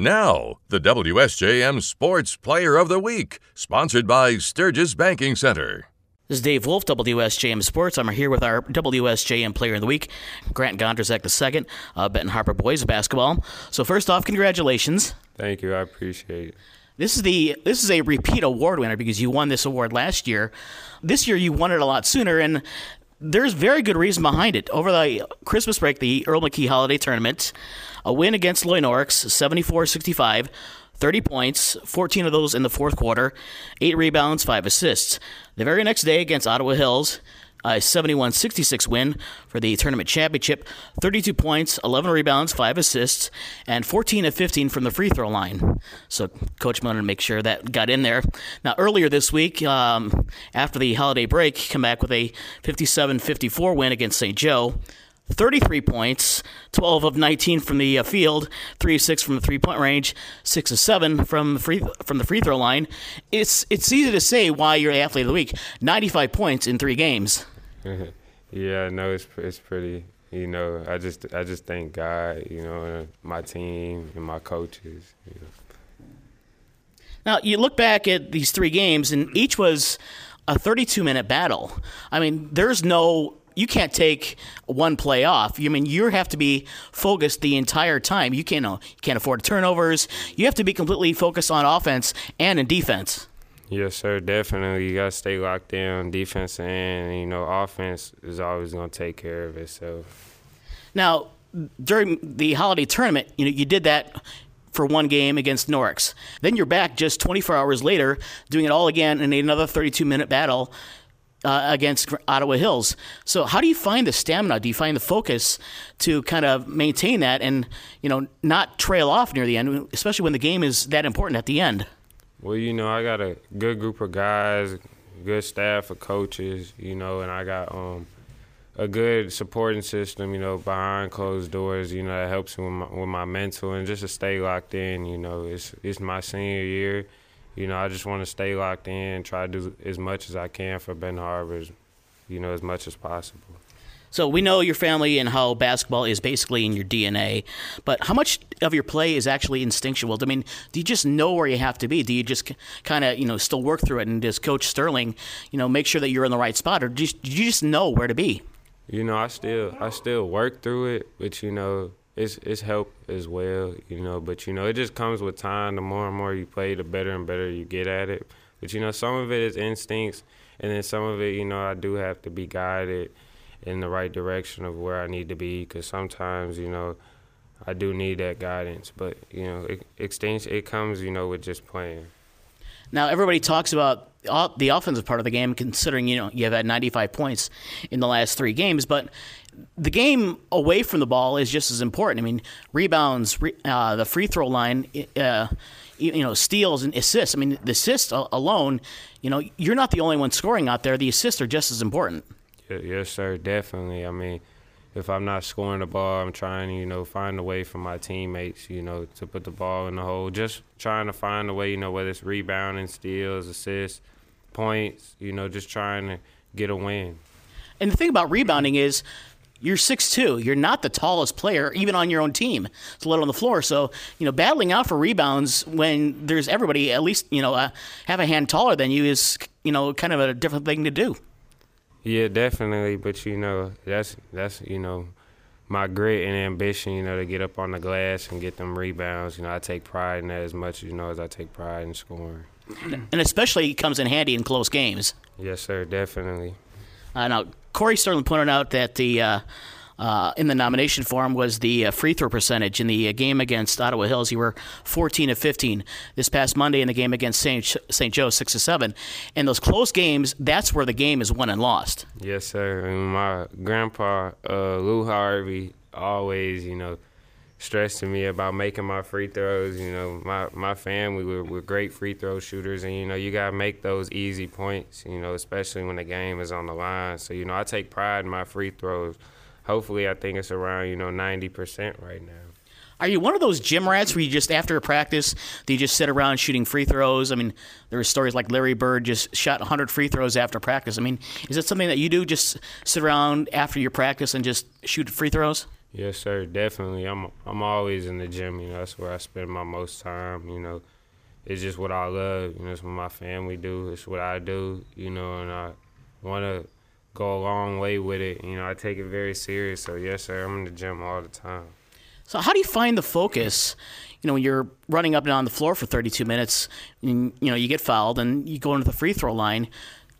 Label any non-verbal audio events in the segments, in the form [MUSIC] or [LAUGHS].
Now, the WSJM Sports Player of the Week, sponsored by Sturgis Banking Center. This is Dave Wolf, WSJM Sports. I'm here with our WSJM Player of the Week, Grant Gondrezick II, uh, Benton Harbor Boys Basketball. So first off, congratulations. Thank you. I appreciate it. This is the this is a repeat award winner because you won this award last year. This year you won it a lot sooner, and there's very good reason behind it. Over the Christmas break, the Earl McKee Holiday Tournament, a win against Loy Norrix, 74 65. 30 points, 14 of those in the fourth quarter, 8 rebounds, 5 assists. The very next day against Ottawa Hills, a 71 66 win for the tournament championship. 32 points, 11 rebounds, 5 assists, and 14 of 15 from the free throw line. So, Coach wanted to make sure that got in there. Now, earlier this week, um, after the holiday break, come back with a 57 54 win against St. Joe. 33 points, 12 of 19 from the uh, field, 3 of 6 from the three-point range, 6 of 7 from the free from the free throw line. It's it's easy to say why you're the athlete of the week. 95 points in 3 games. [LAUGHS] yeah, no, it's it's pretty. You know, I just I just thank God, you know, my team and my coaches. You know. Now you look back at these three games, and each was a 32 minute battle. I mean, there's no you can't take one play off. You I mean you have to be focused the entire time. You can't you can't afford turnovers. You have to be completely focused on offense and in defense. Yes, sir. Definitely, you gotta stay locked in defense, and you know, offense is always gonna take care of itself. Now, during the holiday tournament, you know, you did that for one game against Norrix. Then you're back just 24 hours later, doing it all again in another 32 minute battle uh, against Ottawa Hills. So, how do you find the stamina? Do you find the focus to kind of maintain that and you know not trail off near the end, especially when the game is that important at the end? Well, you know, I got a good group of guys, good staff of coaches, you know, and I got um, a good supporting system, you know, behind closed doors, you know, that helps me with my, with my mental and just to stay locked in, you know, it's it's my senior year. You know, I just want to stay locked in, try to do as much as I can for Ben Harbor, you know, as much as possible. So we know your family and how basketball is basically in your DNA, but how much of your play is actually instinctual? I mean, do you just know where you have to be? Do you just kind of, you know, still work through it? And does Coach Sterling, you know, make sure that you're in the right spot, or do you, do you just know where to be? You know, I still I still work through it, but you know, it's it's help as well, you know. But you know, it just comes with time. The more and more you play, the better and better you get at it. But you know, some of it is instincts, and then some of it, you know, I do have to be guided in the right direction of where I need to be because sometimes you know I do need that guidance. But you know, it, extension it comes you know with just playing. Now everybody talks about the offensive part of the game, considering you know you have had 95 points in the last three games, but the game away from the ball is just as important. I mean, rebounds, uh, the free throw line. Uh, you know, steals and assists. I mean, the assists alone, you know, you're not the only one scoring out there. The assists are just as important. Yes, sir, definitely. I mean, if I'm not scoring the ball, I'm trying to, you know, find a way for my teammates, you know, to put the ball in the hole. Just trying to find a way, you know, whether it's rebounding, steals, assists, points, you know, just trying to get a win. And the thing about rebounding is you're 6'2. You're not the tallest player, even on your own team, to let on the floor. So, you know, battling out for rebounds when there's everybody at least, you know, uh, have a hand taller than you is, you know, kind of a different thing to do. Yeah, definitely. But you know, that's that's you know, my grit and ambition. You know, to get up on the glass and get them rebounds. You know, I take pride in that as much you know as I take pride in scoring. And especially comes in handy in close games. Yes, sir. Definitely. Uh, now, Corey Sterling pointed out that the. Uh, uh, in the nomination form was the uh, free throw percentage. In the uh, game against Ottawa Hills, you were 14 of 15. This past Monday in the game against St. St. Joe, 6 of 7. In those close games, that's where the game is won and lost. Yes, sir. And my grandpa, uh, Lou Harvey, always, you know, stressed to me about making my free throws. You know, my, my family, we're, we're great free throw shooters, and, you know, you got to make those easy points, you know, especially when the game is on the line. So, you know, I take pride in my free throws hopefully, I think it's around you know ninety percent right now. Are you one of those gym rats where you just after a practice, do you just sit around shooting free throws? I mean, there are stories like Larry Bird just shot 100 free throws after practice. I mean, is that something that you do? Just sit around after your practice and just shoot free throws? Yes, sir. Definitely. I'm I'm always in the gym. You know, that's where I spend my most time. You know, it's just what I love. You know, it's what my family do. It's what I do. You know, and I want to go a long way with it. You know, I take it very serious. So yes, sir. I'm in the gym all the time. So how do you find the focus? You know, when you're running up and down the floor for 32 minutes, and, you know, you get fouled and you go into the free throw line.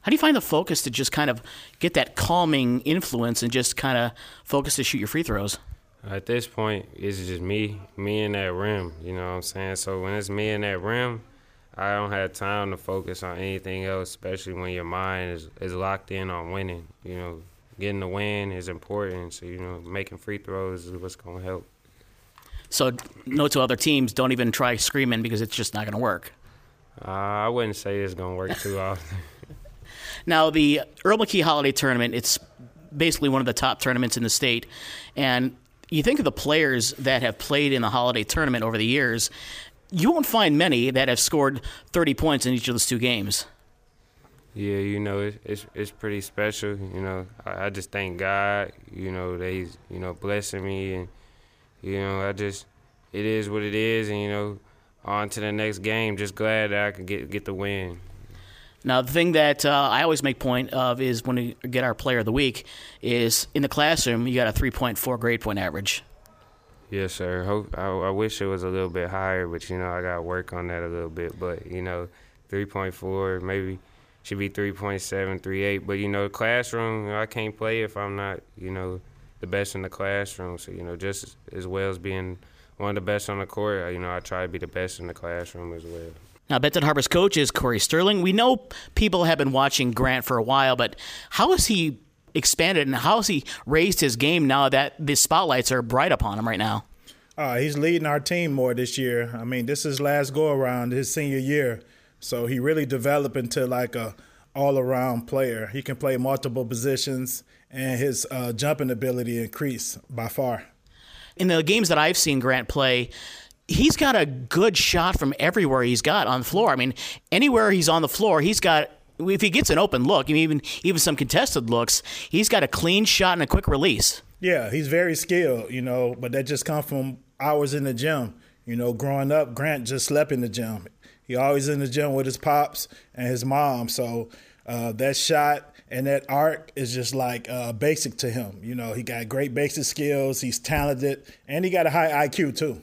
How do you find the focus to just kind of get that calming influence and just kind of focus to shoot your free throws? At this point, it's just me, me and that rim. You know what I'm saying? So when it's me and that rim, I don't have time to focus on anything else, especially when your mind is, is locked in on winning. You know, getting the win is important. So, you know, making free throws is what's going to help. So, no to other teams don't even try screaming because it's just not going to work. Uh, I wouldn't say it's going to work too often. [LAUGHS] Now, the Earl McKee Holiday Tournament, it's basically one of the top tournaments in the state. And you think of the players that have played in the Holiday Tournament over the years, you won't find many that have scored 30 points in each of those two games. Yeah, you know, it's it's, it's pretty special. You know, I, I just thank God, you know, that He's, you know, blessing me. And, you know, I just, it is what it is. And, you know, on to the next game. Just glad that I could get, get the win. Now, the thing that uh, I always make point of is when we get our player of the week is in the classroom, you got a 3.4 grade point average. Yes, sir. Hope, I, I wish it was a little bit higher, but, you know, I got to work on that a little bit. But, you know, 3.4, maybe should be 3.7, 3.8. But, you know, the classroom, you know, I can't play if I'm not, you know, the best in the classroom. So, you know, just as well as being one of the best on the court, you know, I try to be the best in the classroom as well. Now, Benton Harbor's coach is Corey Sterling. We know people have been watching Grant for a while, but how has he expanded and how has he raised his game now that the spotlights are bright upon him right now? Uh, he's leading our team more this year. I mean, this is last go around, his senior year. So he really developed into like a all around player. He can play multiple positions, and his uh, jumping ability increased by far. In the games that I've seen Grant play, he's got a good shot from everywhere he's got on the floor. I mean, anywhere he's on the floor, he's got if he gets an open look, even even some contested looks, he's got a clean shot and a quick release. Yeah, he's very skilled, you know, but that just comes from hours in the gym. You know, growing up, Grant just slept in the gym. He always in the gym with his pops and his mom. So uh, that shot and that arc is just like uh, basic to him. You know, he got great basic skills. He's talented, and he got a high IQ too.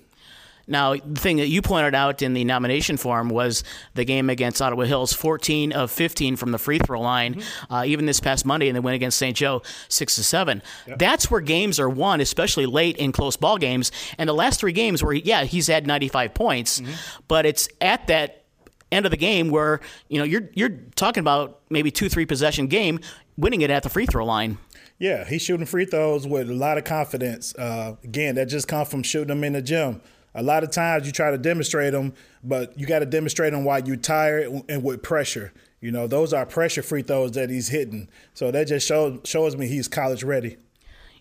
Now, the thing that you pointed out in the nomination form was the game against Ottawa Hills, 14 of 15 from the free throw line, mm-hmm. uh, even this past Monday, and they win against St. Joe, 6 to 7. Yep. That's where games are won, especially late in close ball games. And the last three games where, yeah, he's had 95 points, mm-hmm. but it's at that end of the game where you know you're you're talking about maybe two three possession game winning it at the free throw line yeah he's shooting free throws with a lot of confidence uh, again that just comes from shooting them in the gym a lot of times you try to demonstrate them, but you got to demonstrate them while you're tired and with pressure. You know, those are pressure free throws that he's hitting. So that just shows shows me he's college ready.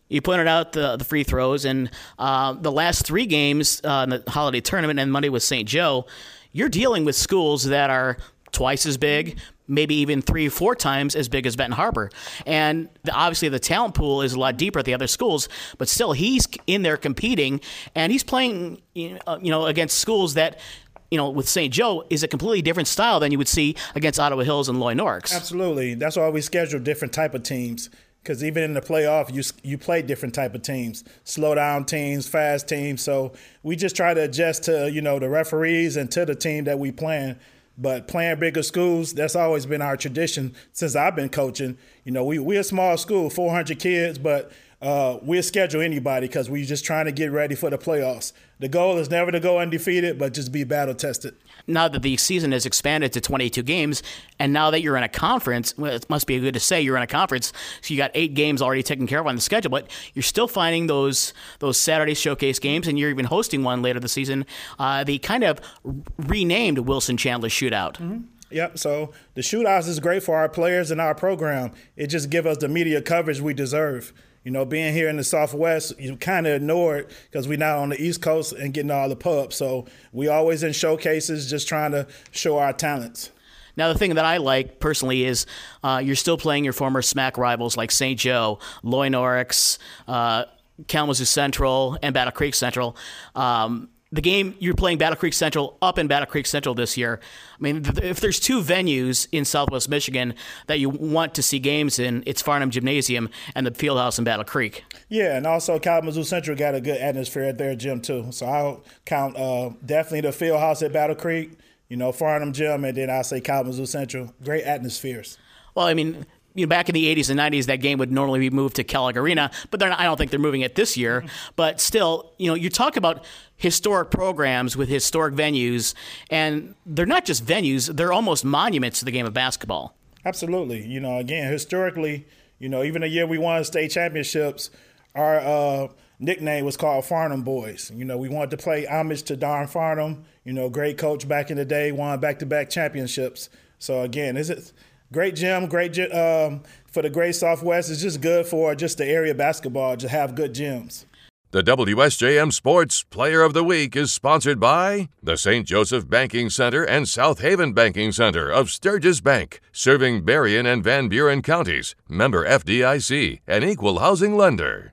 You pointed out the, the free throws, and uh, the last three games uh, in the holiday tournament and Monday with St. Joe, you're dealing with schools that are twice as big, maybe even three, four times as big as Benton Harbor. And the, obviously, the talent pool is a lot deeper at the other schools, but still, he's in there competing, and he's playing, you know, uh, against schools that. You know, with St. Joe, is a completely different style than you would see against Ottawa Hills and Loy Norrix. Absolutely, that's why we schedule different type of teams because even in the playoff, you you play different type of teams, slow down teams, fast teams. So we just try to adjust to you know the referees and to the team that we playing but playing bigger schools, that's always been our tradition since I've been coaching. You know, we, we're a small school, 400 kids, but uh, we'll schedule anybody because we're just trying to get ready for the playoffs. The goal is never to go undefeated, but just be battle tested. Now that the season has expanded to 22 games, and now that you're in a conference, well, it must be good to say you're in a conference. So you got eight games already taken care of on the schedule, but you're still finding those those Saturday showcase games, and you're even hosting one later this season. Uh, the kind of renamed Wilson Chandler Shootout. Mm-hmm. Yep. So the shootouts is great for our players and our program. It just gives us the media coverage we deserve. You know, being here in the Southwest, you kind of ignore it because we're not on the East Coast and getting all the pubs. So we always in showcases, just trying to show our talents. Now, the thing that I like personally is uh, you're still playing your former SMAC rivals like St. Joe, Loy Norrix, uh, Kalamazoo Central and Battle Creek Central. Um, the game you're playing Battle Creek Central up in Battle Creek Central this year. I mean, th- if there's two venues in Southwest Michigan that you want to see games in, it's Farnam Gymnasium and the Fieldhouse in Battle Creek. Yeah, and also Kalamazoo Central got a good atmosphere at their gym too. So I'll count uh, definitely the Fieldhouse at Battle Creek, you know, Farnam Gym, and then I'll say Kalamazoo Central. Great atmospheres. Well, I mean, you know, back in the 80s and 90s, that game would normally be moved to Kellogg Arena, but I don't think they're moving it this year. But still, you know, you talk about historic programs with historic venues, and they're not just venues, they're almost monuments to the game of basketball. Absolutely. You know, again, historically, you know, even the year we won state championships, our uh, nickname was called Farnam Boys. You know, we wanted to play homage to Don Farnam, you know, great coach back in the day, won back to back championships. So, again, is it great gym, great um, for the Great Southwest. It's just good for just the area basketball to have good gyms. The WSJM Sports Player of the Week is sponsored by the St. Joseph Banking Center and South Haven Banking Center of Sturgis Bank, serving Berrien and Van Buren counties. Member FDIC, an equal housing lender.